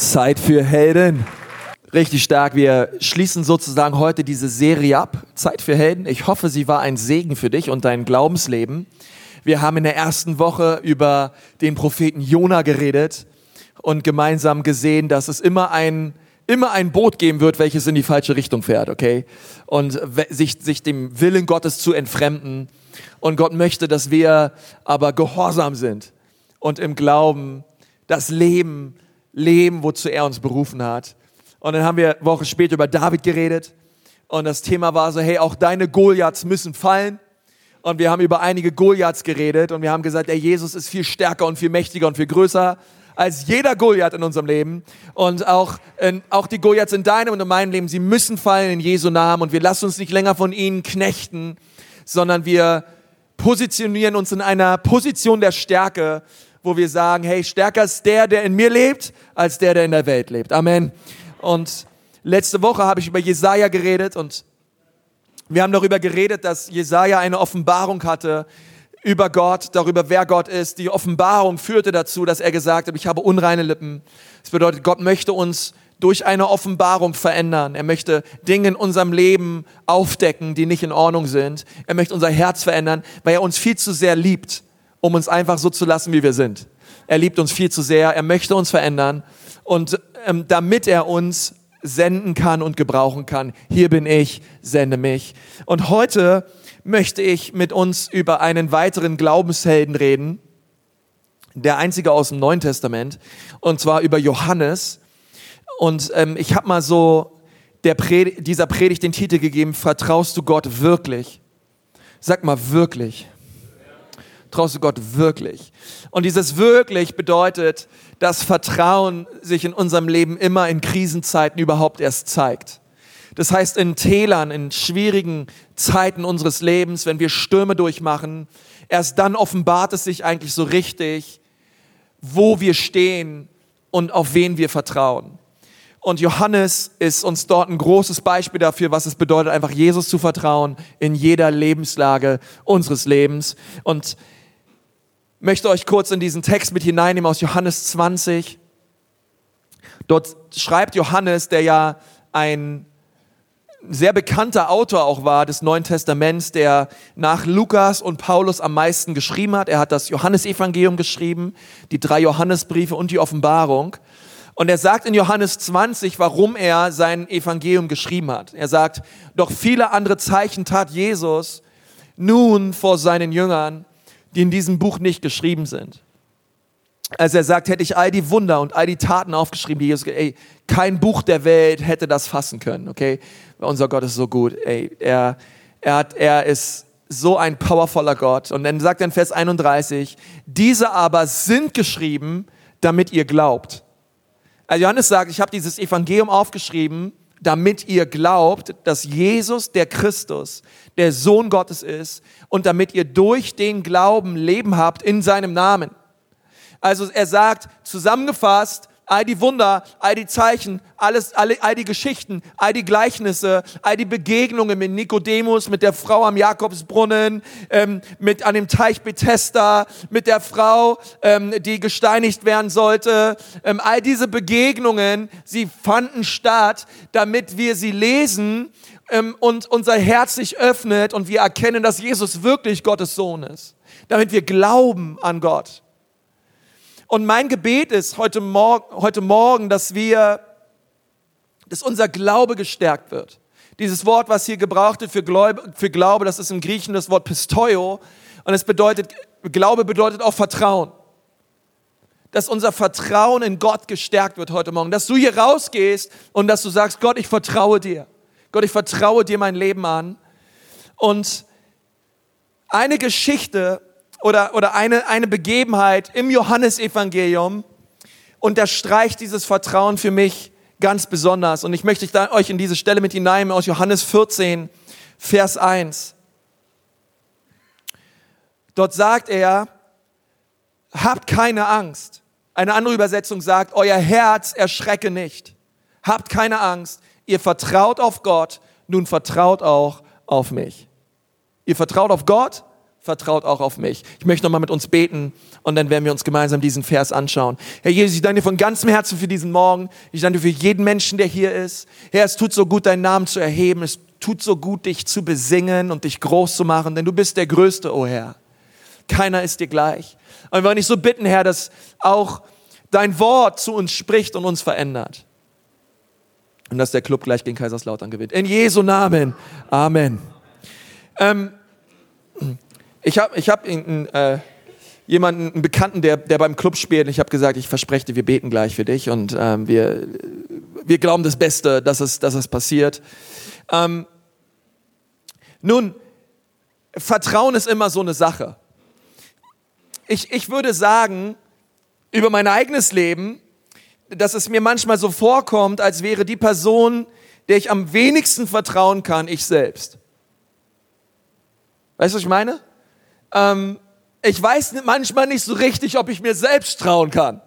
Zeit für Helden. Richtig stark. Wir schließen sozusagen heute diese Serie ab. Zeit für Helden. Ich hoffe, sie war ein Segen für dich und dein Glaubensleben. Wir haben in der ersten Woche über den Propheten Jona geredet und gemeinsam gesehen, dass es immer ein, immer ein Boot geben wird, welches in die falsche Richtung fährt, okay? Und sich, sich dem Willen Gottes zu entfremden. Und Gott möchte, dass wir aber gehorsam sind und im Glauben das Leben leben, wozu er uns berufen hat. Und dann haben wir Woche später über David geredet. Und das Thema war so, hey, auch deine Goliaths müssen fallen. Und wir haben über einige Goliaths geredet und wir haben gesagt, ey, Jesus ist viel stärker und viel mächtiger und viel größer als jeder Goliath in unserem Leben. Und auch, in, auch die Goliaths in deinem und in meinem Leben, sie müssen fallen in Jesu Namen. Und wir lassen uns nicht länger von ihnen knechten, sondern wir positionieren uns in einer Position der Stärke wo wir sagen, hey, stärker ist der, der in mir lebt, als der, der in der Welt lebt. Amen. Und letzte Woche habe ich über Jesaja geredet und wir haben darüber geredet, dass Jesaja eine Offenbarung hatte über Gott, darüber, wer Gott ist. Die Offenbarung führte dazu, dass er gesagt hat, ich habe unreine Lippen. Das bedeutet, Gott möchte uns durch eine Offenbarung verändern. Er möchte Dinge in unserem Leben aufdecken, die nicht in Ordnung sind. Er möchte unser Herz verändern, weil er uns viel zu sehr liebt um uns einfach so zu lassen, wie wir sind. Er liebt uns viel zu sehr, er möchte uns verändern und ähm, damit er uns senden kann und gebrauchen kann, hier bin ich, sende mich. Und heute möchte ich mit uns über einen weiteren Glaubenshelden reden, der einzige aus dem Neuen Testament, und zwar über Johannes. Und ähm, ich habe mal so der Pred dieser Predigt den Titel gegeben, Vertraust du Gott wirklich? Sag mal wirklich. Traust du Gott wirklich? Und dieses wirklich bedeutet, dass Vertrauen sich in unserem Leben immer in Krisenzeiten überhaupt erst zeigt. Das heißt, in Tälern, in schwierigen Zeiten unseres Lebens, wenn wir Stürme durchmachen, erst dann offenbart es sich eigentlich so richtig, wo wir stehen und auf wen wir vertrauen. Und Johannes ist uns dort ein großes Beispiel dafür, was es bedeutet, einfach Jesus zu vertrauen in jeder Lebenslage unseres Lebens. Und möchte euch kurz in diesen Text mit hineinnehmen aus Johannes 20. Dort schreibt Johannes, der ja ein sehr bekannter Autor auch war des Neuen Testaments, der nach Lukas und Paulus am meisten geschrieben hat. Er hat das Johannesevangelium geschrieben, die drei Johannesbriefe und die Offenbarung. Und er sagt in Johannes 20, warum er sein Evangelium geschrieben hat. Er sagt, doch viele andere Zeichen tat Jesus nun vor seinen Jüngern, die in diesem Buch nicht geschrieben sind. Also er sagt, hätte ich all die Wunder und all die Taten aufgeschrieben, die Jesus, ey, kein Buch der Welt hätte das fassen können, okay? Unser Gott ist so gut, ey, er, er hat, er ist so ein powervoller Gott. Und dann sagt er in Vers 31, diese aber sind geschrieben, damit ihr glaubt. Also Johannes sagt, ich habe dieses Evangelium aufgeschrieben, damit ihr glaubt, dass Jesus der Christus, der Sohn Gottes ist und damit ihr durch den Glauben Leben habt in seinem Namen. Also er sagt, zusammengefasst, all die Wunder, all die Zeichen, alles, alle, all die Geschichten, all die Gleichnisse, all die Begegnungen mit Nikodemus, mit der Frau am Jakobsbrunnen, ähm, mit an dem Teich Bethesda, mit der Frau, ähm, die gesteinigt werden sollte, ähm, all diese Begegnungen, sie fanden statt, damit wir sie lesen ähm, und unser Herz sich öffnet und wir erkennen, dass Jesus wirklich Gottes Sohn ist, damit wir glauben an Gott. Und mein Gebet ist heute, Mor heute Morgen, dass wir, dass unser Glaube gestärkt wird. Dieses Wort, was hier gebraucht wird für Glaube, für Glaube, das ist im Griechen das Wort Pistoio. Und es bedeutet, Glaube bedeutet auch Vertrauen. Dass unser Vertrauen in Gott gestärkt wird heute Morgen. Dass du hier rausgehst und dass du sagst, Gott, ich vertraue dir. Gott, ich vertraue dir mein Leben an. Und eine Geschichte oder, oder eine, eine Begebenheit im Johannesevangelium unterstreicht dieses Vertrauen für mich ganz besonders. Und ich möchte euch in diese Stelle mit hineinnehmen aus Johannes 14, Vers 1. Dort sagt er, habt keine Angst. Eine andere Übersetzung sagt, euer Herz erschrecke nicht. Habt keine Angst. Ihr vertraut auf Gott, nun vertraut auch auf mich. Ihr vertraut auf Gott, vertraut auch auf mich. Ich möchte nochmal mit uns beten und dann werden wir uns gemeinsam diesen Vers anschauen. Herr Jesus, ich danke dir von ganzem Herzen für diesen Morgen. Ich danke dir für jeden Menschen, der hier ist. Herr, es tut so gut, deinen Namen zu erheben. Es tut so gut, dich zu besingen und dich groß zu machen, denn du bist der Größte, o oh Herr. Keiner ist dir gleich. Und wir wollen dich so bitten, Herr, dass auch dein Wort zu uns spricht und uns verändert. Und dass der Club gleich gegen Kaiserslautern gewinnt. In Jesu Namen. Amen. Ähm, ich habe ich hab einen, äh, jemanden, einen Bekannten, der, der beim Club spielt. Und ich habe gesagt, ich verspreche dir, wir beten gleich für dich. Und ähm, wir, wir glauben das Beste, dass es, dass es passiert. Ähm, nun, Vertrauen ist immer so eine Sache. Ich, ich würde sagen, über mein eigenes Leben, dass es mir manchmal so vorkommt, als wäre die Person, der ich am wenigsten vertrauen kann, ich selbst. Weißt du, was ich meine? Ähm, ich weiß manchmal nicht so richtig, ob ich mir selbst trauen kann.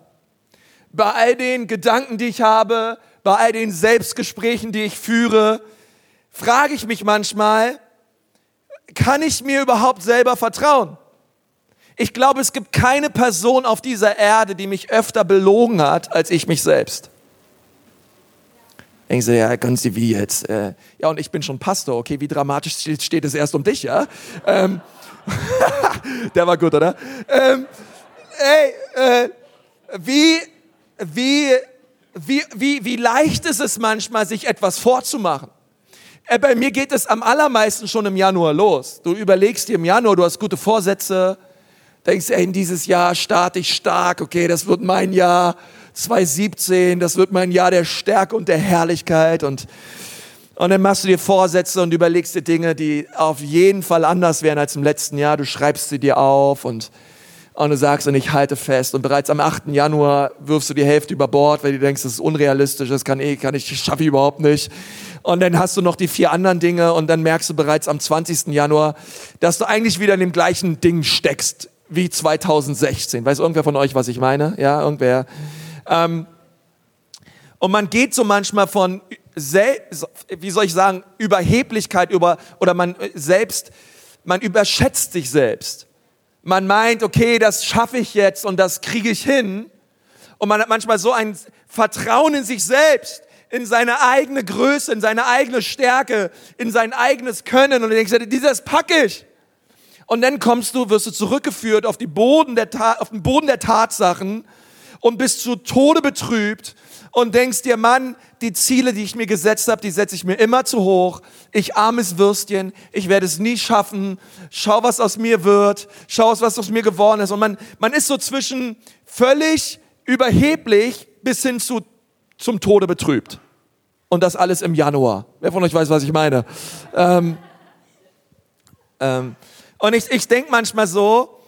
Bei all den Gedanken, die ich habe, bei all den Selbstgesprächen, die ich führe, frage ich mich manchmal, kann ich mir überhaupt selber vertrauen? Ich glaube, es gibt keine Person auf dieser Erde, die mich öfter belogen hat, als ich mich selbst. Denken Sie, ja, können Sie wie jetzt? Äh, ja, und ich bin schon Pastor, okay, wie dramatisch steht es erst um dich, ja? Ähm, der war gut, oder? Ähm, ey, äh, wie, wie, wie, wie, wie leicht ist es manchmal, sich etwas vorzumachen? Äh, bei mir geht es am allermeisten schon im Januar los. Du überlegst dir im Januar, du hast gute Vorsätze, denkst, ey, in dieses Jahr starte ich stark, okay, das wird mein Jahr 2017, das wird mein Jahr der Stärke und der Herrlichkeit und und dann machst du dir Vorsätze und überlegst dir Dinge, die auf jeden Fall anders wären als im letzten Jahr. Du schreibst sie dir auf und, und du sagst, und ich halte fest. Und bereits am 8. Januar wirfst du die Hälfte über Bord, weil du denkst, das ist unrealistisch, das kann eh, kann ich, schaffe ich überhaupt nicht. Und dann hast du noch die vier anderen Dinge und dann merkst du bereits am 20. Januar, dass du eigentlich wieder in dem gleichen Ding steckst wie 2016. Weiß irgendwer von euch, was ich meine? Ja, irgendwer. Ähm, und man geht so manchmal von, wie soll ich sagen, Überheblichkeit über, oder man äh, selbst, man überschätzt sich selbst. Man meint, okay, das schaffe ich jetzt und das kriege ich hin. Und man hat manchmal so ein Vertrauen in sich selbst, in seine eigene Größe, in seine eigene Stärke, in sein eigenes Können. Und du denkst, dieses packe ich. Und dann kommst du, wirst du zurückgeführt auf, Boden auf den Boden der Tatsachen und bist zu Tode betrübt und denkst dir, Mann, die Ziele, die ich mir gesetzt habe, die setze ich mir immer zu hoch. Ich armes Würstchen, ich werde es nie schaffen. Schau, was aus mir wird. Schau, was aus mir geworden ist. Und man, man ist so zwischen völlig überheblich bis hin zu, zum Tode betrübt. Und das alles im Januar. Wer von euch weiß, was ich meine? Ähm, ähm, und ich, ich denke manchmal so,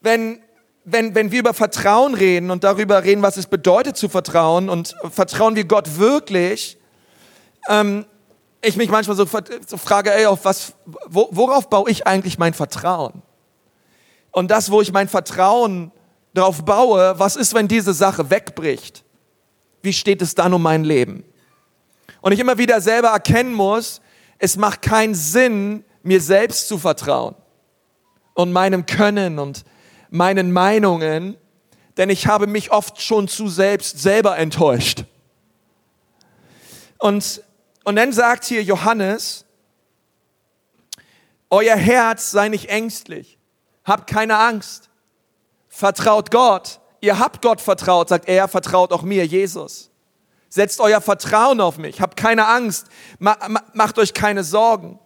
wenn, wenn, wenn wir über Vertrauen reden und darüber reden, was es bedeutet zu vertrauen und vertrauen wir Gott wirklich, ähm, ich mich manchmal so, so frage, ey, auf was, wo, worauf baue ich eigentlich mein Vertrauen? Und das, wo ich mein Vertrauen darauf baue, was ist, wenn diese Sache wegbricht? Wie steht es dann um mein Leben? Und ich immer wieder selber erkennen muss, es macht keinen Sinn, mir selbst zu vertrauen und meinem Können und meinen Meinungen, denn ich habe mich oft schon zu selbst selber enttäuscht. Und, und dann sagt hier Johannes, euer Herz sei nicht ängstlich, habt keine Angst, vertraut Gott. Ihr habt Gott vertraut, sagt er, vertraut auch mir, Jesus. Setzt euer Vertrauen auf mich, habt keine Angst, macht euch keine Sorgen.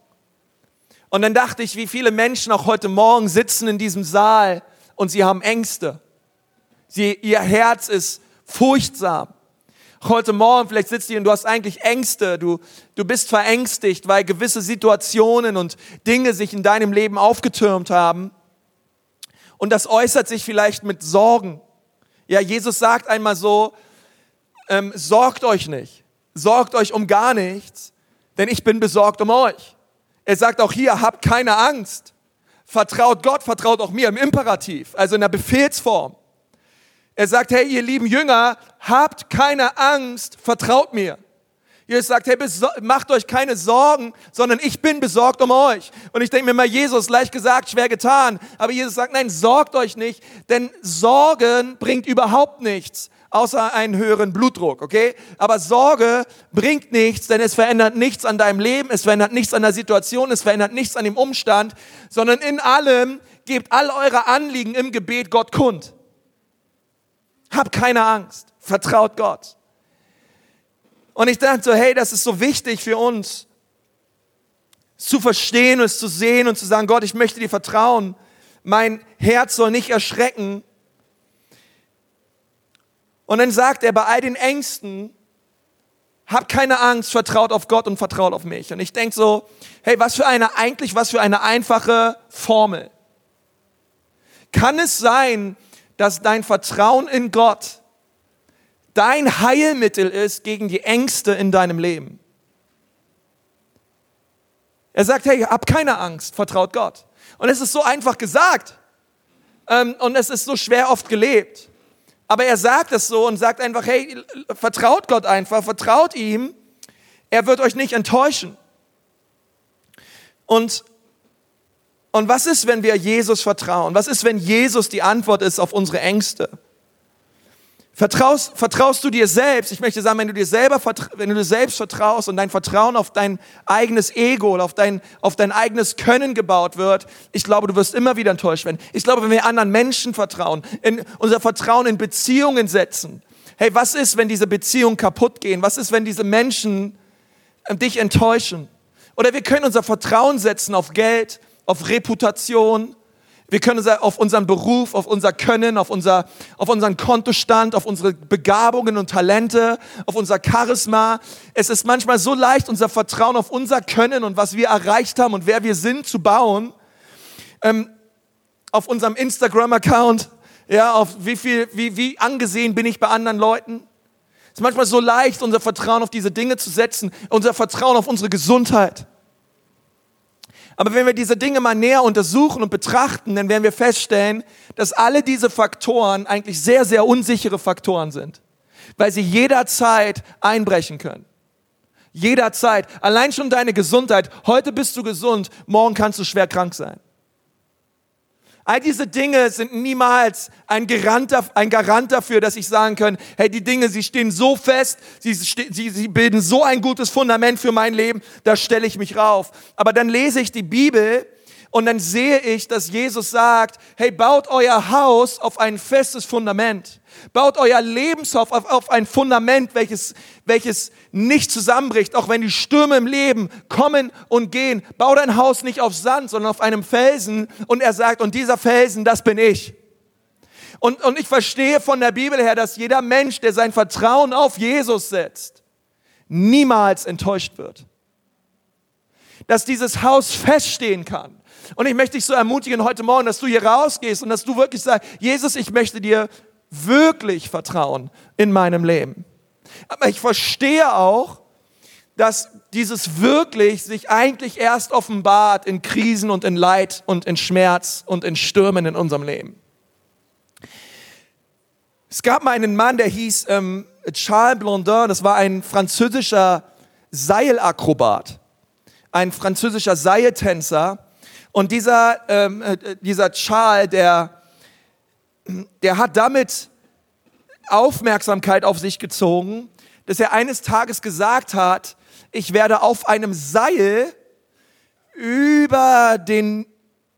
Und dann dachte ich, wie viele Menschen auch heute Morgen sitzen in diesem Saal und sie haben Ängste. Sie, ihr Herz ist furchtsam. Heute Morgen, vielleicht sitzt ihr und du hast eigentlich Ängste, du, du bist verängstigt, weil gewisse Situationen und Dinge sich in deinem Leben aufgetürmt haben. Und das äußert sich vielleicht mit Sorgen. Ja, Jesus sagt einmal so, ähm, sorgt euch nicht, sorgt euch um gar nichts, denn ich bin besorgt um euch. Er sagt auch hier, habt keine Angst. Vertraut Gott, vertraut auch mir im Imperativ, also in der Befehlsform. Er sagt, hey, ihr lieben Jünger, habt keine Angst, vertraut mir. Jesus sagt, hey, macht euch keine Sorgen, sondern ich bin besorgt um euch. Und ich denke mir mal, Jesus, leicht gesagt, schwer getan. Aber Jesus sagt, nein, sorgt euch nicht, denn Sorgen bringt überhaupt nichts, außer einen höheren Blutdruck, okay? Aber Sorge bringt nichts, denn es verändert nichts an deinem Leben, es verändert nichts an der Situation, es verändert nichts an dem Umstand, sondern in allem gebt all eure Anliegen im Gebet Gott kund. Habt keine Angst, vertraut Gott. Und ich dachte so, hey, das ist so wichtig für uns, zu verstehen, es zu sehen und zu sagen, Gott, ich möchte dir vertrauen. Mein Herz soll nicht erschrecken. Und dann sagt er, bei all den Ängsten, hab keine Angst, vertraut auf Gott und vertraut auf mich. Und ich denke so, hey, was für eine, eigentlich was für eine einfache Formel. Kann es sein, dass dein Vertrauen in Gott dein Heilmittel ist gegen die Ängste in deinem Leben. Er sagt, hey, hab keine Angst, vertraut Gott. Und es ist so einfach gesagt. Ähm, und es ist so schwer oft gelebt. Aber er sagt es so und sagt einfach, hey, vertraut Gott einfach, vertraut ihm. Er wird euch nicht enttäuschen. Und, und was ist, wenn wir Jesus vertrauen? Was ist, wenn Jesus die Antwort ist auf unsere Ängste? Vertraust, vertraust du dir selbst? Ich möchte sagen, wenn du dir selber, wenn du dir selbst vertraust und dein Vertrauen auf dein eigenes Ego oder auf dein, auf dein eigenes Können gebaut wird, ich glaube, du wirst immer wieder enttäuscht werden. Ich glaube, wenn wir anderen Menschen vertrauen, in unser Vertrauen in Beziehungen setzen. Hey, was ist, wenn diese Beziehungen kaputt gehen? Was ist, wenn diese Menschen äh, dich enttäuschen? Oder wir können unser Vertrauen setzen auf Geld, auf Reputation, wir können auf unseren Beruf, auf unser Können, auf, unser, auf unseren Kontostand, auf unsere Begabungen und Talente, auf unser Charisma. Es ist manchmal so leicht, unser Vertrauen auf unser Können und was wir erreicht haben und wer wir sind zu bauen. Ähm, auf unserem Instagram-Account, ja, auf wie viel, wie, wie angesehen bin ich bei anderen Leuten. Es ist manchmal so leicht, unser Vertrauen auf diese Dinge zu setzen, unser Vertrauen auf unsere Gesundheit. Aber wenn wir diese Dinge mal näher untersuchen und betrachten, dann werden wir feststellen, dass alle diese Faktoren eigentlich sehr, sehr unsichere Faktoren sind, weil sie jederzeit einbrechen können. Jederzeit. Allein schon deine Gesundheit. Heute bist du gesund, morgen kannst du schwer krank sein. All diese Dinge sind niemals ein Garant, ein Garant dafür, dass ich sagen kann, hey, die Dinge, sie stehen so fest, sie, sie, sie bilden so ein gutes Fundament für mein Leben, da stelle ich mich rauf. Aber dann lese ich die Bibel und dann sehe ich, dass Jesus sagt, hey, baut euer Haus auf ein festes Fundament. Baut euer Lebenshof auf, auf ein Fundament, welches, welches nicht zusammenbricht, auch wenn die Stürme im Leben kommen und gehen. Bau dein Haus nicht auf Sand, sondern auf einem Felsen. Und er sagt, und dieser Felsen, das bin ich. Und, und ich verstehe von der Bibel her, dass jeder Mensch, der sein Vertrauen auf Jesus setzt, niemals enttäuscht wird. Dass dieses Haus feststehen kann. Und ich möchte dich so ermutigen heute Morgen, dass du hier rausgehst und dass du wirklich sagst, Jesus, ich möchte dir wirklich vertrauen in meinem Leben. Aber ich verstehe auch, dass dieses wirklich sich eigentlich erst offenbart in Krisen und in Leid und in Schmerz und in Stürmen in unserem Leben. Es gab mal einen Mann, der hieß ähm, Charles Blondin, das war ein französischer Seilakrobat, ein französischer Seiltänzer. Und dieser, ähm, äh, dieser Charles, der der hat damit Aufmerksamkeit auf sich gezogen, dass er eines Tages gesagt hat, ich werde auf einem Seil über den,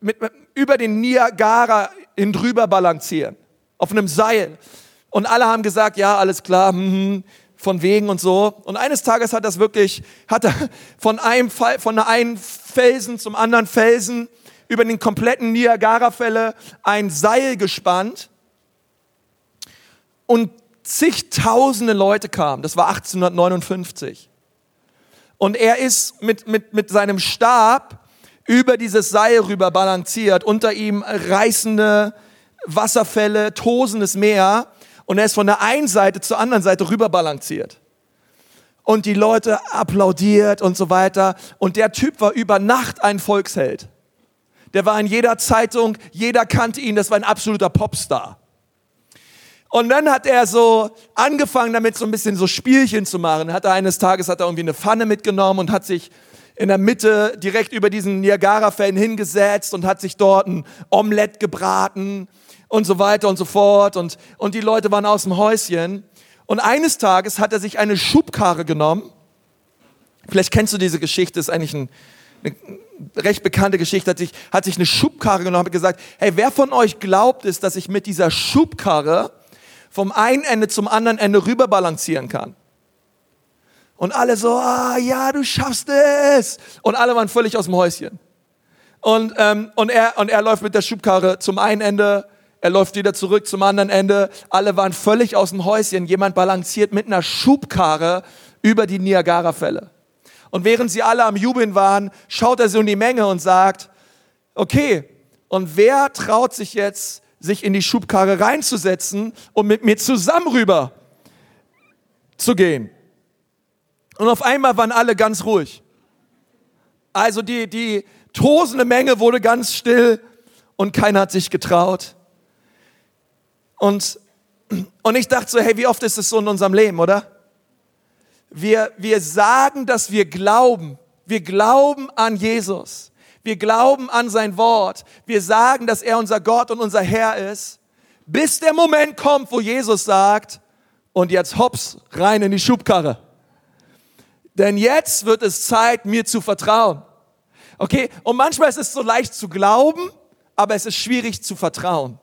mit, über den Niagara hin drüber balancieren. Auf einem Seil. Und alle haben gesagt, ja, alles klar, hm, von wegen und so. Und eines Tages hat das wirklich, hat er von einem, von einem Felsen zum anderen Felsen über den kompletten Niagara-Fälle ein Seil gespannt und zigtausende Leute kamen. Das war 1859. Und er ist mit, mit, mit seinem Stab über dieses Seil rüber balanciert, unter ihm reißende Wasserfälle, tosendes Meer und er ist von der einen Seite zur anderen Seite rüber balanciert. Und die Leute applaudiert und so weiter. Und der Typ war über Nacht ein Volksheld. Der war in jeder Zeitung, jeder kannte ihn, das war ein absoluter Popstar. Und dann hat er so angefangen damit so ein bisschen so Spielchen zu machen. Hat er eines Tages hat er irgendwie eine Pfanne mitgenommen und hat sich in der Mitte direkt über diesen Niagara-Fällen hingesetzt und hat sich dort ein Omelett gebraten und so weiter und so fort. Und, und die Leute waren aus dem Häuschen. Und eines Tages hat er sich eine Schubkarre genommen. Vielleicht kennst du diese Geschichte, ist eigentlich ein, eine recht bekannte Geschichte, hat sich, hat sich eine Schubkarre genommen und gesagt, hey, wer von euch glaubt es, dass ich mit dieser Schubkarre vom einen Ende zum anderen Ende rüber balancieren kann. Und alle so, ah ja, du schaffst es. Und alle waren völlig aus dem Häuschen. Und, ähm, und, er, und er läuft mit der Schubkarre zum einen Ende, er läuft wieder zurück zum anderen Ende. Alle waren völlig aus dem Häuschen. Jemand balanciert mit einer Schubkarre über die Niagara-Fälle. Und während sie alle am Jubeln waren, schaut er so in die Menge und sagt, okay, und wer traut sich jetzt sich in die Schubkarre reinzusetzen und mit mir zusammen rüber zu gehen. Und auf einmal waren alle ganz ruhig. Also die, die tosende Menge wurde ganz still und keiner hat sich getraut. Und, und ich dachte so, hey, wie oft ist es so in unserem Leben, oder? Wir, wir sagen, dass wir glauben. Wir glauben an Jesus. Wir glauben an sein Wort. Wir sagen, dass er unser Gott und unser Herr ist, bis der Moment kommt, wo Jesus sagt, und jetzt hops, rein in die Schubkarre. Denn jetzt wird es Zeit, mir zu vertrauen. Okay? Und manchmal ist es so leicht zu glauben, aber es ist schwierig zu vertrauen.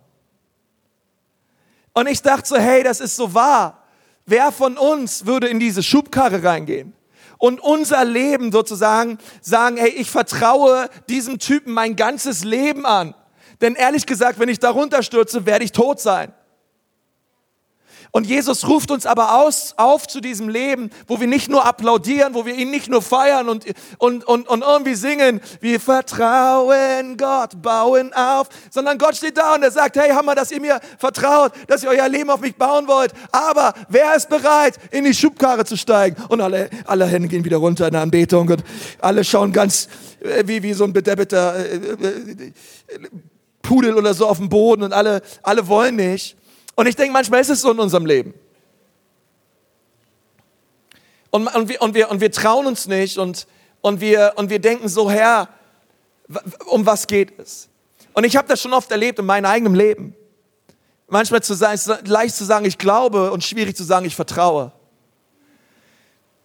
Und ich dachte so, hey, das ist so wahr. Wer von uns würde in diese Schubkarre reingehen? und unser Leben sozusagen sagen, hey, ich vertraue diesem Typen mein ganzes Leben an. Denn ehrlich gesagt, wenn ich darunter stürze, werde ich tot sein. Und Jesus ruft uns aber aus, auf zu diesem Leben, wo wir nicht nur applaudieren, wo wir ihn nicht nur feiern und, und, und, und irgendwie singen, wir vertrauen Gott, bauen auf, sondern Gott steht da und er sagt, hey Hammer, dass ihr mir vertraut, dass ihr euer Leben auf mich bauen wollt. Aber wer ist bereit, in die Schubkarre zu steigen? Und alle, alle Hände gehen wieder runter in der Anbetung und alle schauen ganz äh, wie, wie so ein bedebbeter äh, äh, Pudel oder so auf dem Boden und alle, alle wollen nicht. Und ich denke, manchmal ist es so in unserem Leben. Und, und, wir, und, wir, und wir trauen uns nicht und, und, wir, und wir denken so, Herr, um was geht es? Und ich habe das schon oft erlebt in meinem eigenen Leben. Manchmal zu sein, leicht zu sagen, ich glaube und schwierig zu sagen, ich vertraue.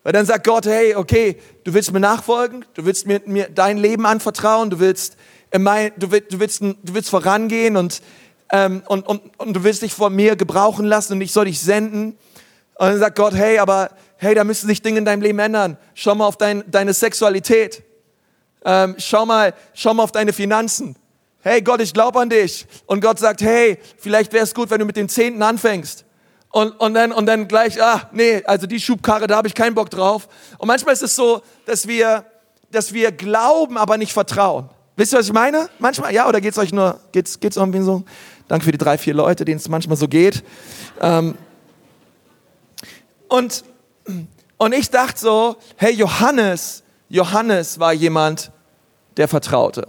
Weil dann sagt Gott, hey, okay, du willst mir nachfolgen, du willst mir, mir dein Leben anvertrauen, du willst, mein, du, willst, du, willst, du willst vorangehen und ähm, und, und, und du willst dich von mir gebrauchen lassen und ich soll dich senden. Und dann sagt Gott, hey, aber hey, da müssen sich Dinge in deinem Leben ändern. Schau mal auf dein, deine Sexualität. Ähm, schau, mal, schau mal auf deine Finanzen. Hey Gott, ich glaube an dich. Und Gott sagt, hey, vielleicht wäre es gut, wenn du mit den Zehnten anfängst. Und, und, dann, und dann gleich, ah, nee, also die Schubkarre, da habe ich keinen Bock drauf. Und manchmal ist es so, dass wir, dass wir glauben, aber nicht vertrauen. Wisst ihr, was ich meine? Manchmal, ja, oder geht's euch nur, geht's, geht's irgendwie so? Danke für die drei, vier Leute, denen es manchmal so geht. Ähm, und, und ich dachte so, hey, Johannes, Johannes war jemand, der vertraute.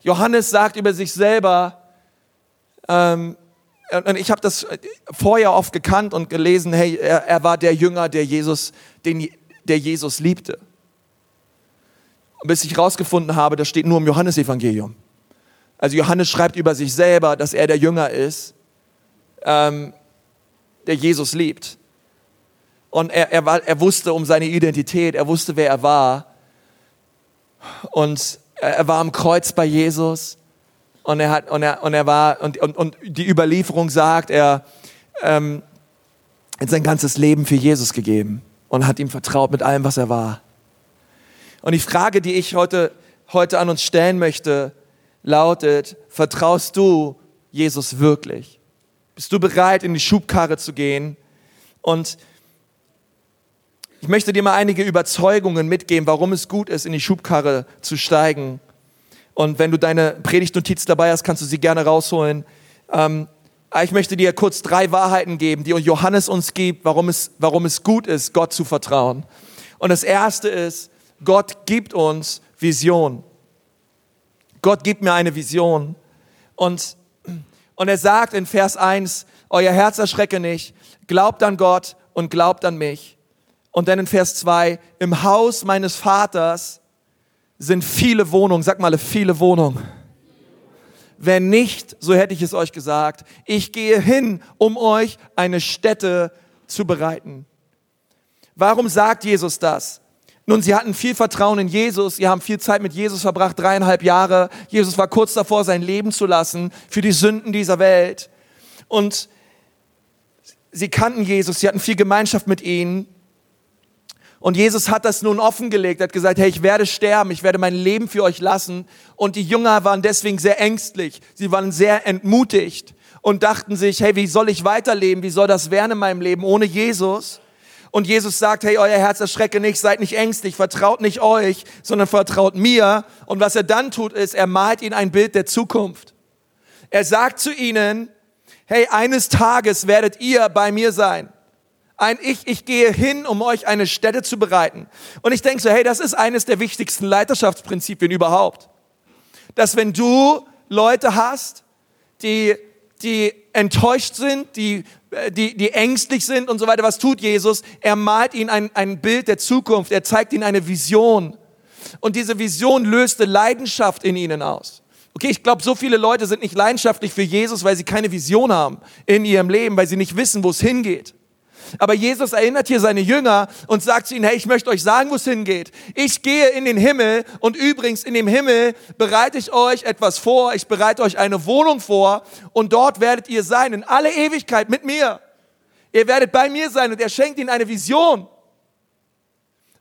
Johannes sagt über sich selber, ähm, und ich habe das vorher oft gekannt und gelesen, hey, er, er war der Jünger, der Jesus, den, der Jesus liebte. Bis ich herausgefunden habe, das steht nur im Johannesevangelium. Also Johannes schreibt über sich selber, dass er der Jünger ist, ähm, der Jesus liebt. Und er, er, war, er wusste um seine Identität, er wusste, wer er war. Und er war am Kreuz bei Jesus. Und er hat und er und er war und und, und die Überlieferung sagt, er ähm, hat sein ganzes Leben für Jesus gegeben und hat ihm vertraut mit allem, was er war. Und die Frage, die ich heute heute an uns stellen möchte, lautet, vertraust du Jesus wirklich? Bist du bereit, in die Schubkarre zu gehen? Und ich möchte dir mal einige Überzeugungen mitgeben, warum es gut ist, in die Schubkarre zu steigen. Und wenn du deine Predigtnotiz dabei hast, kannst du sie gerne rausholen. Ähm, ich möchte dir kurz drei Wahrheiten geben, die Johannes uns gibt, warum es, warum es gut ist, Gott zu vertrauen. Und das erste ist, Gott gibt uns Vision. Gott gibt mir eine Vision. Und, Und er sagt in Vers 1, euer Herz erschrecke nicht, glaubt an Gott und glaubt an mich. Und dann in Vers 2, im Haus meines Vaters sind viele Wohnungen, sag mal viele Wohnungen. Wenn nicht, so hätte ich es euch gesagt, ich gehe hin, um euch eine Stätte zu bereiten. Warum sagt Jesus das? Nun, sie hatten viel Vertrauen in Jesus, sie haben viel Zeit mit Jesus verbracht, dreieinhalb Jahre. Jesus war kurz davor, sein Leben zu lassen für die Sünden dieser Welt. Und sie kannten Jesus, sie hatten viel Gemeinschaft mit ihm. Und Jesus hat das nun offengelegt, hat gesagt, hey, ich werde sterben, ich werde mein Leben für euch lassen. Und die Jünger waren deswegen sehr ängstlich, sie waren sehr entmutigt und dachten sich, hey, wie soll ich weiterleben, wie soll das werden in meinem Leben ohne Jesus? Und Jesus sagt, hey, euer Herz erschrecke nicht, seid nicht ängstlich, vertraut nicht euch, sondern vertraut mir. Und was er dann tut, ist, er malt ihnen ein Bild der Zukunft. Er sagt zu ihnen, hey, eines Tages werdet ihr bei mir sein. Ein Ich, ich gehe hin, um euch eine Stätte zu bereiten. Und ich denke so, hey, das ist eines der wichtigsten Leiterschaftsprinzipien überhaupt. Dass wenn du Leute hast, die, die enttäuscht sind, die die, die ängstlich sind und so weiter. Was tut Jesus? Er malt ihnen ein, ein Bild der Zukunft. Er zeigt ihnen eine Vision. Und diese Vision löste Leidenschaft in ihnen aus. Okay, ich glaube, so viele Leute sind nicht leidenschaftlich für Jesus, weil sie keine Vision haben in ihrem Leben, weil sie nicht wissen, wo es hingeht. Aber Jesus erinnert hier seine Jünger und sagt zu ihnen, hey, ich möchte euch sagen, wo es hingeht. Ich gehe in den Himmel und übrigens in dem Himmel bereite ich euch etwas vor. Ich bereite euch eine Wohnung vor und dort werdet ihr sein in alle Ewigkeit mit mir. Ihr werdet bei mir sein und er schenkt ihnen eine Vision.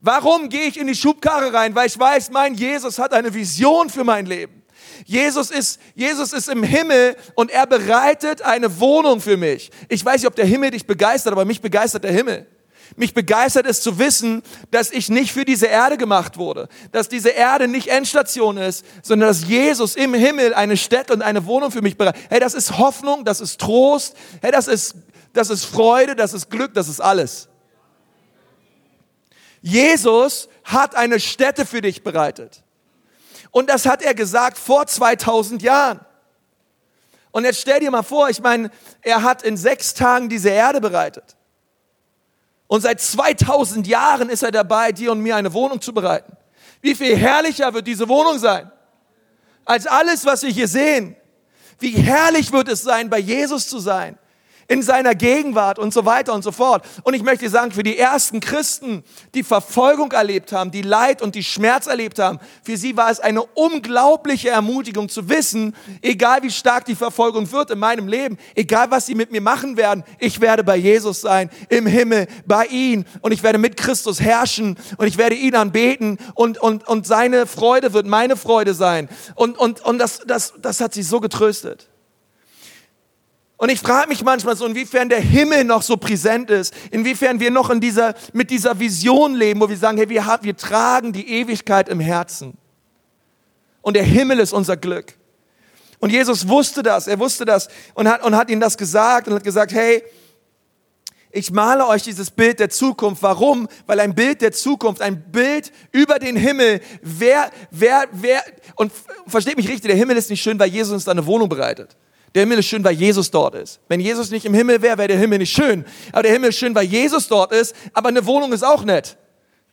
Warum gehe ich in die Schubkarre rein? Weil ich weiß, mein Jesus hat eine Vision für mein Leben. Jesus ist, Jesus ist im Himmel und er bereitet eine Wohnung für mich. Ich weiß nicht, ob der Himmel dich begeistert, aber mich begeistert der Himmel. Mich begeistert es zu wissen, dass ich nicht für diese Erde gemacht wurde, dass diese Erde nicht Endstation ist, sondern dass Jesus im Himmel eine Stätte und eine Wohnung für mich bereitet. Hey, das ist Hoffnung, das ist Trost, hey, das ist, das ist Freude, das ist Glück, das ist alles. Jesus hat eine Stätte für dich bereitet. Und das hat er gesagt vor 2000 Jahren. Und jetzt stell dir mal vor, ich meine, er hat in sechs Tagen diese Erde bereitet. Und seit 2000 Jahren ist er dabei, dir und mir eine Wohnung zu bereiten. Wie viel herrlicher wird diese Wohnung sein, als alles, was wir hier sehen. Wie herrlich wird es sein, bei Jesus zu sein in seiner Gegenwart und so weiter und so fort. Und ich möchte sagen, für die ersten Christen, die Verfolgung erlebt haben, die Leid und die Schmerz erlebt haben, für sie war es eine unglaubliche Ermutigung zu wissen, egal wie stark die Verfolgung wird in meinem Leben, egal was sie mit mir machen werden, ich werde bei Jesus sein, im Himmel, bei ihm und ich werde mit Christus herrschen und ich werde ihn anbeten und, und, und seine Freude wird meine Freude sein. Und, und, und das, das, das hat sie so getröstet. Und ich frage mich manchmal so, inwiefern der Himmel noch so präsent ist, inwiefern wir noch in dieser, mit dieser Vision leben, wo wir sagen, hey, wir, haben, wir tragen die Ewigkeit im Herzen. Und der Himmel ist unser Glück. Und Jesus wusste das, er wusste das und hat, und hat ihnen das gesagt und hat gesagt, hey, ich male euch dieses Bild der Zukunft. Warum? Weil ein Bild der Zukunft, ein Bild über den Himmel, wer, wer, wer, und versteht mich richtig, der Himmel ist nicht schön, weil Jesus uns da eine Wohnung bereitet. Der Himmel ist schön, weil Jesus dort ist. Wenn Jesus nicht im Himmel wäre, wäre der Himmel nicht schön. Aber der Himmel ist schön, weil Jesus dort ist. Aber eine Wohnung ist auch nett.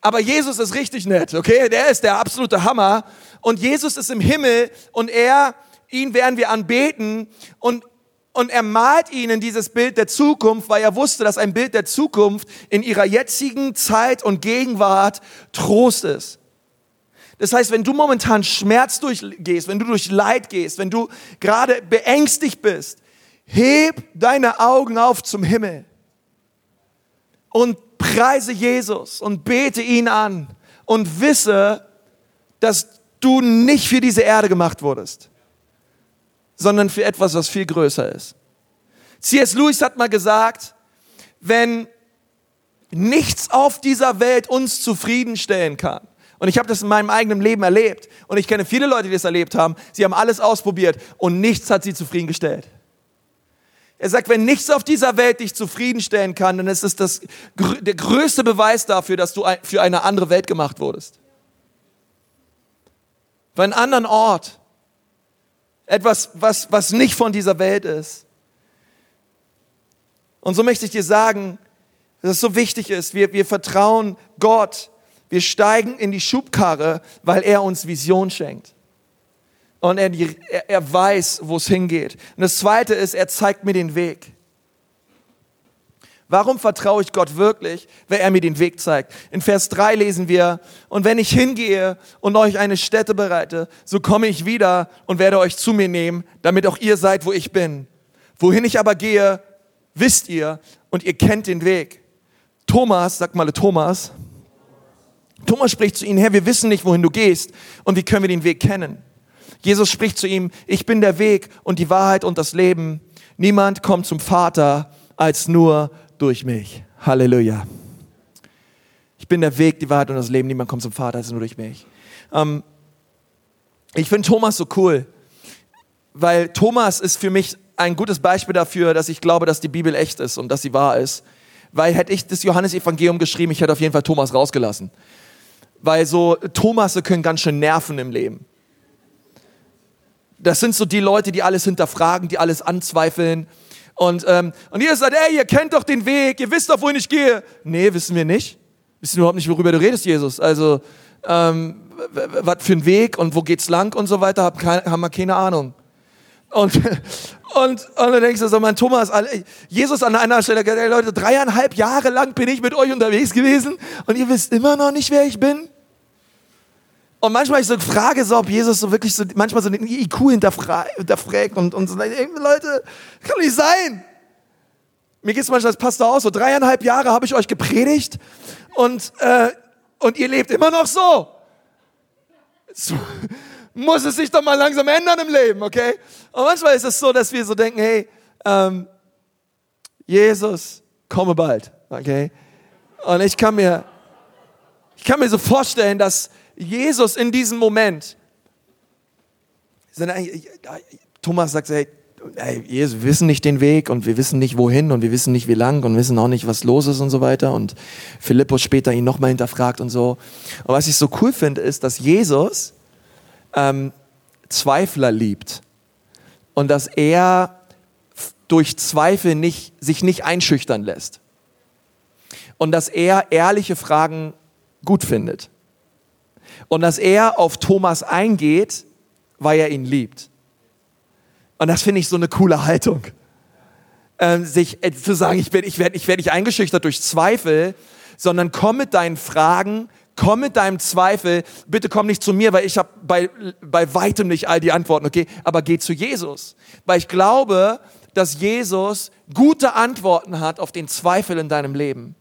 Aber Jesus ist richtig nett, okay? Der ist der absolute Hammer. Und Jesus ist im Himmel und er, ihn werden wir anbeten und, und er malt ihnen dieses Bild der Zukunft, weil er wusste, dass ein Bild der Zukunft in ihrer jetzigen Zeit und Gegenwart Trost ist. Das heißt, wenn du momentan Schmerz durchgehst, wenn du durch Leid gehst, wenn du gerade beängstigt bist, heb deine Augen auf zum Himmel und preise Jesus und bete ihn an und wisse, dass du nicht für diese Erde gemacht wurdest, sondern für etwas, was viel größer ist. C.S. Lewis hat mal gesagt, wenn nichts auf dieser Welt uns zufriedenstellen kann, und ich habe das in meinem eigenen Leben erlebt. Und ich kenne viele Leute, die das erlebt haben. Sie haben alles ausprobiert und nichts hat sie zufriedengestellt. Er sagt, wenn nichts auf dieser Welt dich zufriedenstellen kann, dann ist es das, der größte Beweis dafür, dass du für eine andere Welt gemacht wurdest. Für einen anderen Ort. Etwas, was, was nicht von dieser Welt ist. Und so möchte ich dir sagen, dass es so wichtig ist. Wir, wir vertrauen Gott. Wir steigen in die Schubkarre, weil er uns Vision schenkt. Und er, er, weiß, wo es hingeht. Und das Zweite ist, er zeigt mir den Weg. Warum vertraue ich Gott wirklich, wenn er mir den Weg zeigt? In Vers 3 lesen wir, und wenn ich hingehe und euch eine Stätte bereite, so komme ich wieder und werde euch zu mir nehmen, damit auch ihr seid, wo ich bin. Wohin ich aber gehe, wisst ihr und ihr kennt den Weg. Thomas, sag mal Thomas, Thomas spricht zu ihnen, Herr, wir wissen nicht, wohin du gehst und wie können wir den Weg kennen? Jesus spricht zu ihm, ich bin der Weg und die Wahrheit und das Leben. Niemand kommt zum Vater als nur durch mich. Halleluja. Ich bin der Weg, die Wahrheit und das Leben. Niemand kommt zum Vater als nur durch mich. Ähm, ich finde Thomas so cool, weil Thomas ist für mich ein gutes Beispiel dafür, dass ich glaube, dass die Bibel echt ist und dass sie wahr ist. Weil hätte ich das Johannesevangelium geschrieben, ich hätte auf jeden Fall Thomas rausgelassen. Weil so Thomasse können ganz schön nerven im Leben. Das sind so die Leute, die alles hinterfragen, die alles anzweifeln. Und, ähm, und ihr sagt, ey, ihr kennt doch den Weg, ihr wisst doch, wohin ich gehe. Nee, wissen wir nicht. Wissen überhaupt nicht, worüber du redest, Jesus. Also, ähm, was für ein Weg und wo geht's lang und so weiter, haben wir keine Ahnung. Und, und, und dann denkst du so, mein Thomas, Jesus an einer Stelle, ey Leute, dreieinhalb Jahre lang bin ich mit euch unterwegs gewesen und ihr wisst immer noch nicht, wer ich bin. Und manchmal ich so frage so, ob Jesus so wirklich so, manchmal so den IQ hinterfragt und, und so, ey, Leute, kann doch nicht sein. Mir geht es manchmal als Pastor aus, so dreieinhalb Jahre habe ich euch gepredigt und, äh, und ihr lebt immer noch so. so. Muss es sich doch mal langsam ändern im Leben, okay? Und manchmal ist es so, dass wir so denken, hey, ähm, Jesus, komme bald, okay? Und ich kann mir, ich kann mir so vorstellen, dass Jesus in diesem Moment, Thomas sagt, hey, hey, Jesus, wir wissen nicht den Weg und wir wissen nicht wohin und wir wissen nicht wie lang und wissen auch nicht, was los ist und so weiter. Und Philippus später ihn nochmal hinterfragt und so. Und was ich so cool finde, ist, dass Jesus ähm, Zweifler liebt und dass er durch Zweifel nicht, sich nicht einschüchtern lässt. Und dass er ehrliche Fragen gut findet. Und dass er auf Thomas eingeht, weil er ihn liebt. Und das finde ich so eine coole Haltung. Ähm, sich äh, zu sagen, ich, ich werde ich werd nicht eingeschüchtert durch Zweifel, sondern komm mit deinen Fragen, komm mit deinem Zweifel. Bitte komm nicht zu mir, weil ich habe bei, bei weitem nicht all die Antworten, okay? Aber geh zu Jesus. Weil ich glaube, dass Jesus gute Antworten hat auf den Zweifel in deinem Leben.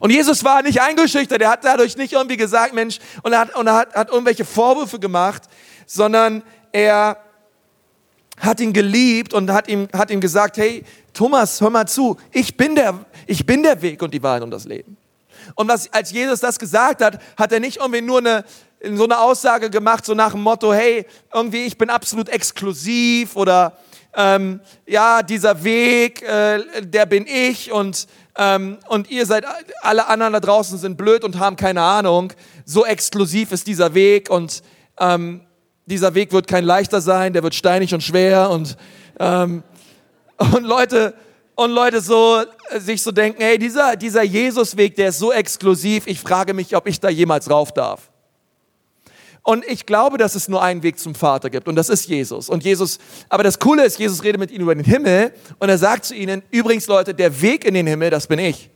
Und Jesus war nicht eingeschüchtert, er hat dadurch nicht irgendwie gesagt, Mensch, und er hat, und er hat, hat irgendwelche Vorwürfe gemacht, sondern er hat ihn geliebt und hat ihm, hat ihm gesagt, hey, Thomas, hör mal zu, ich bin der, ich bin der Weg und die Wahrheit und das Leben. Und was, als Jesus das gesagt hat, hat er nicht irgendwie nur eine, so eine Aussage gemacht, so nach dem Motto, hey, irgendwie ich bin absolut exklusiv oder ähm, ja, dieser Weg, äh, der bin ich und ähm, und ihr seid, alle anderen da draußen sind blöd und haben keine Ahnung. So exklusiv ist dieser Weg und ähm, dieser Weg wird kein leichter sein, der wird steinig und schwer und, ähm, und Leute, und Leute so, äh, sich so denken, hey, dieser, dieser Jesusweg, der ist so exklusiv, ich frage mich, ob ich da jemals rauf darf. Und ich glaube, dass es nur einen Weg zum Vater gibt und das ist Jesus. Und Jesus, aber das Coole ist, Jesus redet mit ihnen über den Himmel und er sagt zu ihnen, übrigens Leute, der Weg in den Himmel, das bin ich.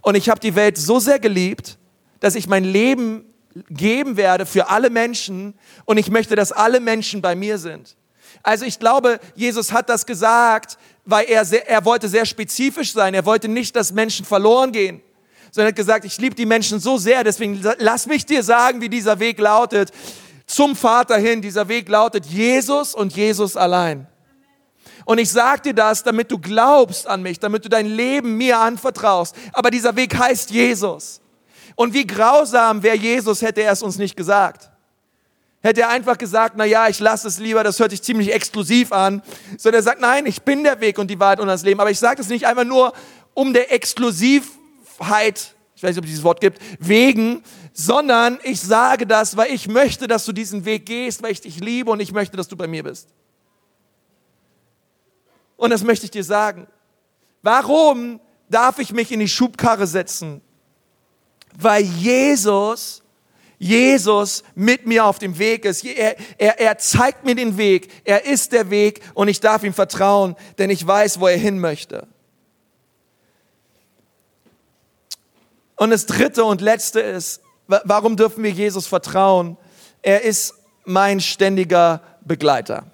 Und ich habe die Welt so sehr geliebt, dass ich mein Leben geben werde für alle Menschen und ich möchte, dass alle Menschen bei mir sind. Also ich glaube, Jesus hat das gesagt, weil er, sehr, er wollte sehr spezifisch sein. Er wollte nicht, dass Menschen verloren gehen sondern hat gesagt, ich liebe die Menschen so sehr, deswegen lass mich dir sagen, wie dieser Weg lautet. Zum Vater hin, dieser Weg lautet Jesus und Jesus allein. Und ich sage dir das, damit du glaubst an mich, damit du dein Leben mir anvertraust. Aber dieser Weg heißt Jesus. Und wie grausam wäre Jesus, hätte er es uns nicht gesagt. Hätte er einfach gesagt, na ja, ich lasse es lieber, das hört sich ziemlich exklusiv an. Sondern er sagt, nein, ich bin der Weg und die Wahrheit und das Leben. Aber ich sage das nicht einfach nur um der Exklusiv Exklusivheit, ich weiß nicht, ob es dieses Wort gibt, wegen, sondern ich sage das, weil ich möchte, dass du diesen Weg gehst, weil ich dich liebe und ich möchte, dass du bei mir bist. Und das möchte ich dir sagen. Warum darf ich mich in die Schubkarre setzen? Weil Jesus, Jesus mit mir auf dem Weg ist. Er, er, er zeigt mir den Weg. Er ist der Weg und ich darf ihm vertrauen, denn ich weiß, wo er hin möchte. Und das dritte und letzte ist, warum dürfen wir Jesus vertrauen? Er ist mein ständiger Begleiter.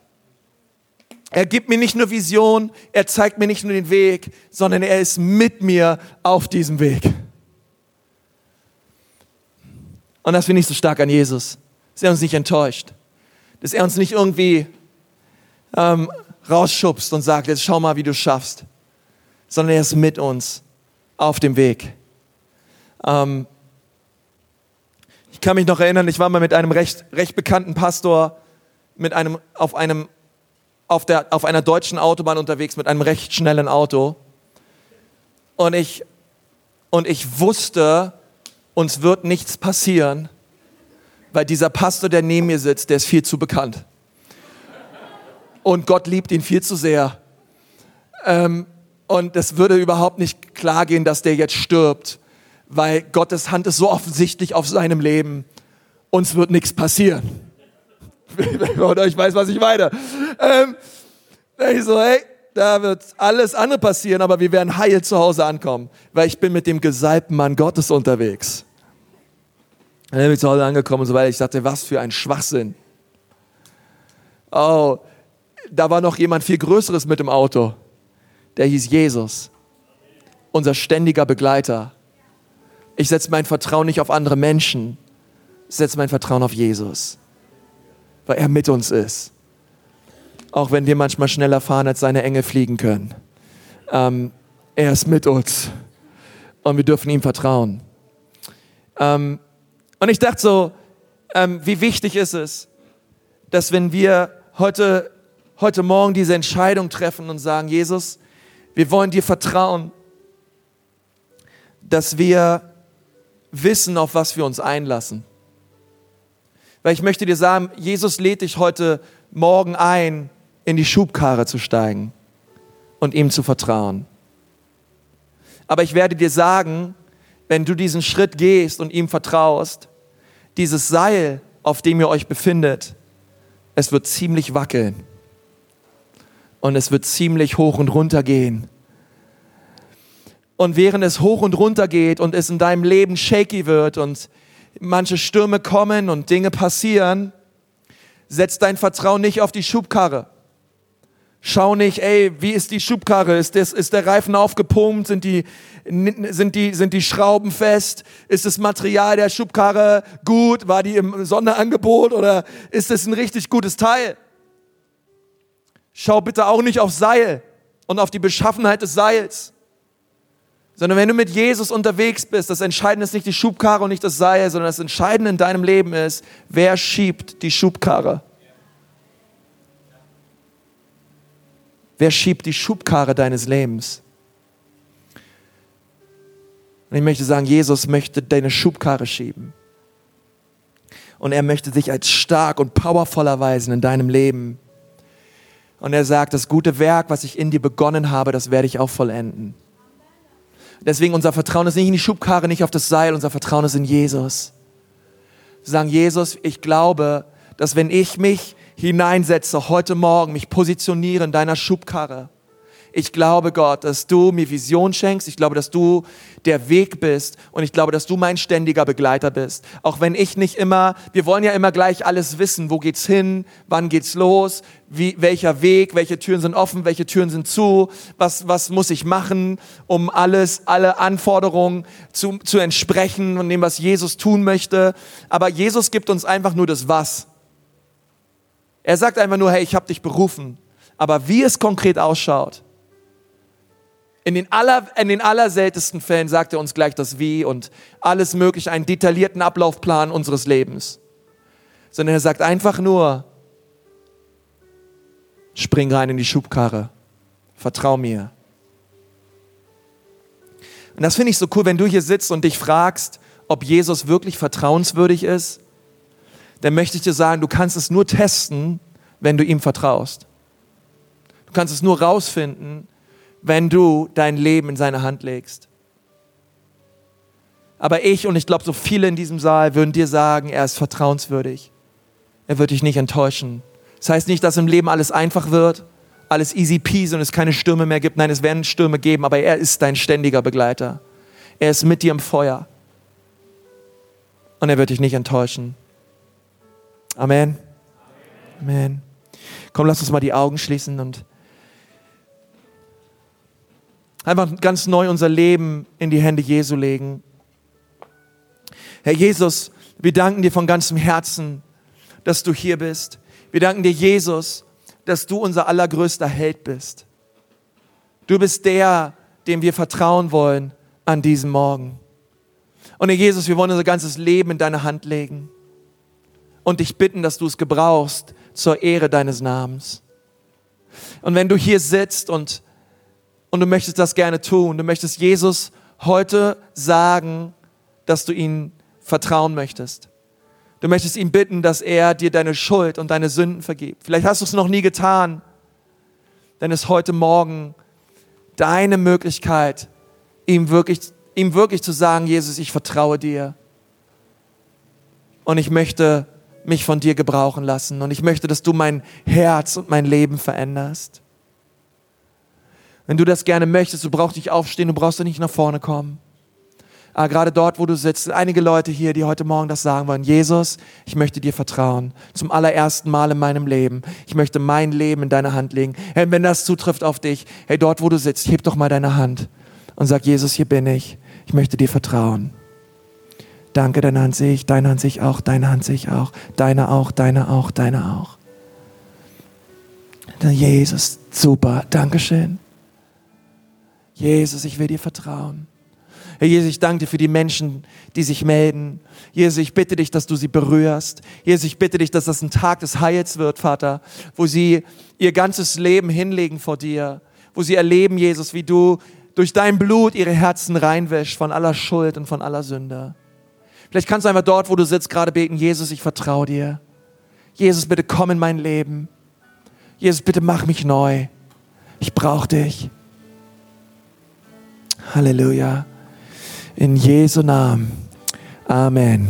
Er gibt mir nicht nur Vision, er zeigt mir nicht nur den Weg, sondern er ist mit mir auf diesem Weg. Und das finde ich so stark an Jesus, dass er uns nicht enttäuscht, dass er uns nicht irgendwie ähm, rausschubst und sagt, jetzt schau mal, wie du schaffst, sondern er ist mit uns auf dem Weg. Ähm, ich kann mich noch erinnern, ich war mal mit einem recht, recht bekannten Pastor mit einem, auf, einem, auf, der, auf einer deutschen Autobahn unterwegs mit einem recht schnellen Auto. Und ich, und ich wusste, uns wird nichts passieren, weil dieser Pastor, der neben mir sitzt, der ist viel zu bekannt. Und Gott liebt ihn viel zu sehr. Ähm, und es würde überhaupt nicht klar gehen, dass der jetzt stirbt weil Gottes Hand ist so offensichtlich auf seinem Leben. Uns wird nichts passieren. Oder ich weiß, was ich meine. Ähm, ich so, hey, da wird alles andere passieren, aber wir werden heil zu Hause ankommen, weil ich bin mit dem gesalbten Mann Gottes unterwegs. Dann bin ich zu Hause angekommen und so weiter. Ich dachte, was für ein Schwachsinn. Oh, da war noch jemand viel Größeres mit im Auto. Der hieß Jesus. Unser ständiger Begleiter. Ich setze mein Vertrauen nicht auf andere Menschen, ich setze mein Vertrauen auf Jesus, weil er mit uns ist. Auch wenn wir manchmal schneller fahren, als seine Engel fliegen können. Ähm, er ist mit uns und wir dürfen ihm vertrauen. Ähm, und ich dachte so, ähm, wie wichtig ist es, dass wenn wir heute, heute Morgen diese Entscheidung treffen und sagen, Jesus, wir wollen dir vertrauen, dass wir wissen, auf was wir uns einlassen. Weil ich möchte dir sagen, Jesus lädt dich heute Morgen ein, in die Schubkarre zu steigen und ihm zu vertrauen. Aber ich werde dir sagen, wenn du diesen Schritt gehst und ihm vertraust, dieses Seil, auf dem ihr euch befindet, es wird ziemlich wackeln und es wird ziemlich hoch und runter gehen. Und während es hoch und runter geht und es in deinem Leben shaky wird und manche Stürme kommen und Dinge passieren, setz dein Vertrauen nicht auf die Schubkarre. Schau nicht, ey, wie ist die Schubkarre? Ist, das, ist der Reifen aufgepumpt? Sind die, sind, die, sind die Schrauben fest? Ist das Material der Schubkarre gut? War die im Sonderangebot oder ist es ein richtig gutes Teil? Schau bitte auch nicht auf Seil und auf die Beschaffenheit des Seils. Sondern wenn du mit Jesus unterwegs bist, das Entscheidende ist nicht die Schubkarre und nicht das Seil, sondern das Entscheidende in deinem Leben ist, wer schiebt die Schubkarre? Wer schiebt die Schubkarre deines Lebens? Und ich möchte sagen, Jesus möchte deine Schubkarre schieben. Und er möchte dich als stark und powervoll erweisen in deinem Leben. Und er sagt, das gute Werk, was ich in dir begonnen habe, das werde ich auch vollenden. Deswegen unser Vertrauen ist nicht in die Schubkarre, nicht auf das Seil, unser Vertrauen ist in Jesus. Sagen, Jesus, ich glaube, dass wenn ich mich hineinsetze, heute Morgen mich positioniere in deiner Schubkarre, ich glaube, Gott, dass du mir Vision schenkst. Ich glaube, dass du der Weg bist. Und ich glaube, dass du mein ständiger Begleiter bist. Auch wenn ich nicht immer, wir wollen ja immer gleich alles wissen. Wo geht's hin? Wann geht's los? Wie, welcher Weg? Welche Türen sind offen? Welche Türen sind zu? Was, was muss ich machen, um alles, alle Anforderungen zu, zu entsprechen und dem, was Jesus tun möchte? Aber Jesus gibt uns einfach nur das Was. Er sagt einfach nur, hey, ich habe dich berufen. Aber wie es konkret ausschaut, in den, aller, in den allerseltensten Fällen sagt er uns gleich das Wie und alles Mögliche, einen detaillierten Ablaufplan unseres Lebens. Sondern er sagt einfach nur, spring rein in die Schubkarre, vertrau mir. Und das finde ich so cool, wenn du hier sitzt und dich fragst, ob Jesus wirklich vertrauenswürdig ist, dann möchte ich dir sagen, du kannst es nur testen, wenn du ihm vertraust. Du kannst es nur rausfinden, wenn du dein Leben in seine Hand legst. Aber ich und ich glaube, so viele in diesem Saal würden dir sagen, er ist vertrauenswürdig. Er wird dich nicht enttäuschen. Das heißt nicht, dass im Leben alles einfach wird, alles easy peasy und es keine Stürme mehr gibt. Nein, es werden Stürme geben, aber er ist dein ständiger Begleiter. Er ist mit dir im Feuer. Und er wird dich nicht enttäuschen. Amen. Amen. Komm, lass uns mal die Augen schließen und einfach ganz neu unser Leben in die Hände Jesu legen. Herr Jesus, wir danken dir von ganzem Herzen, dass du hier bist. Wir danken dir, Jesus, dass du unser allergrößter Held bist. Du bist der, dem wir vertrauen wollen an diesem Morgen. Und Herr Jesus, wir wollen unser ganzes Leben in deine Hand legen und dich bitten, dass du es gebrauchst zur Ehre deines Namens. Und wenn du hier sitzt und, und du möchtest das gerne tun, du möchtest Jesus heute sagen, dass du ihn vertrauen möchtest. Du möchtest ihn bitten, dass er dir deine Schuld und deine Sünden vergibt. Vielleicht hast du es noch nie getan, denn es ist heute Morgen deine Möglichkeit, ihm wirklich, ihm wirklich zu sagen, Jesus, ich vertraue dir. Und ich möchte mich von dir gebrauchen lassen. Und ich möchte, dass du mein Herz und mein Leben veränderst. Wenn du das gerne möchtest, du brauchst nicht aufstehen, du brauchst nicht nach vorne kommen. Aber ah, gerade dort, wo du sitzt, einige Leute hier, die heute Morgen das sagen wollen. Jesus, ich möchte dir vertrauen. Zum allerersten Mal in meinem Leben. Ich möchte mein Leben in deine Hand legen. Hey, wenn das zutrifft auf dich, hey, dort, wo du sitzt, heb doch mal deine Hand und sag, Jesus, hier bin ich. Ich möchte dir vertrauen. Danke, deine Hand sehe ich, deine Hand sehe ich auch, deine Hand sehe ich auch, deine auch, deine auch, deine auch. Jesus, super, Dankeschön. Jesus, ich will dir vertrauen. Herr Jesus, ich danke dir für die Menschen, die sich melden. Jesus, ich bitte dich, dass du sie berührst. Jesus, ich bitte dich, dass das ein Tag des Heils wird, Vater, wo sie ihr ganzes Leben hinlegen vor dir, wo sie erleben, Jesus, wie du durch dein Blut ihre Herzen reinwäschst von aller Schuld und von aller Sünde. Vielleicht kannst du einfach dort, wo du sitzt, gerade beten, Jesus, ich vertraue dir. Jesus, bitte komm in mein Leben. Jesus, bitte mach mich neu. Ich brauche dich. Halleluja. In Jesu Namen. Amen.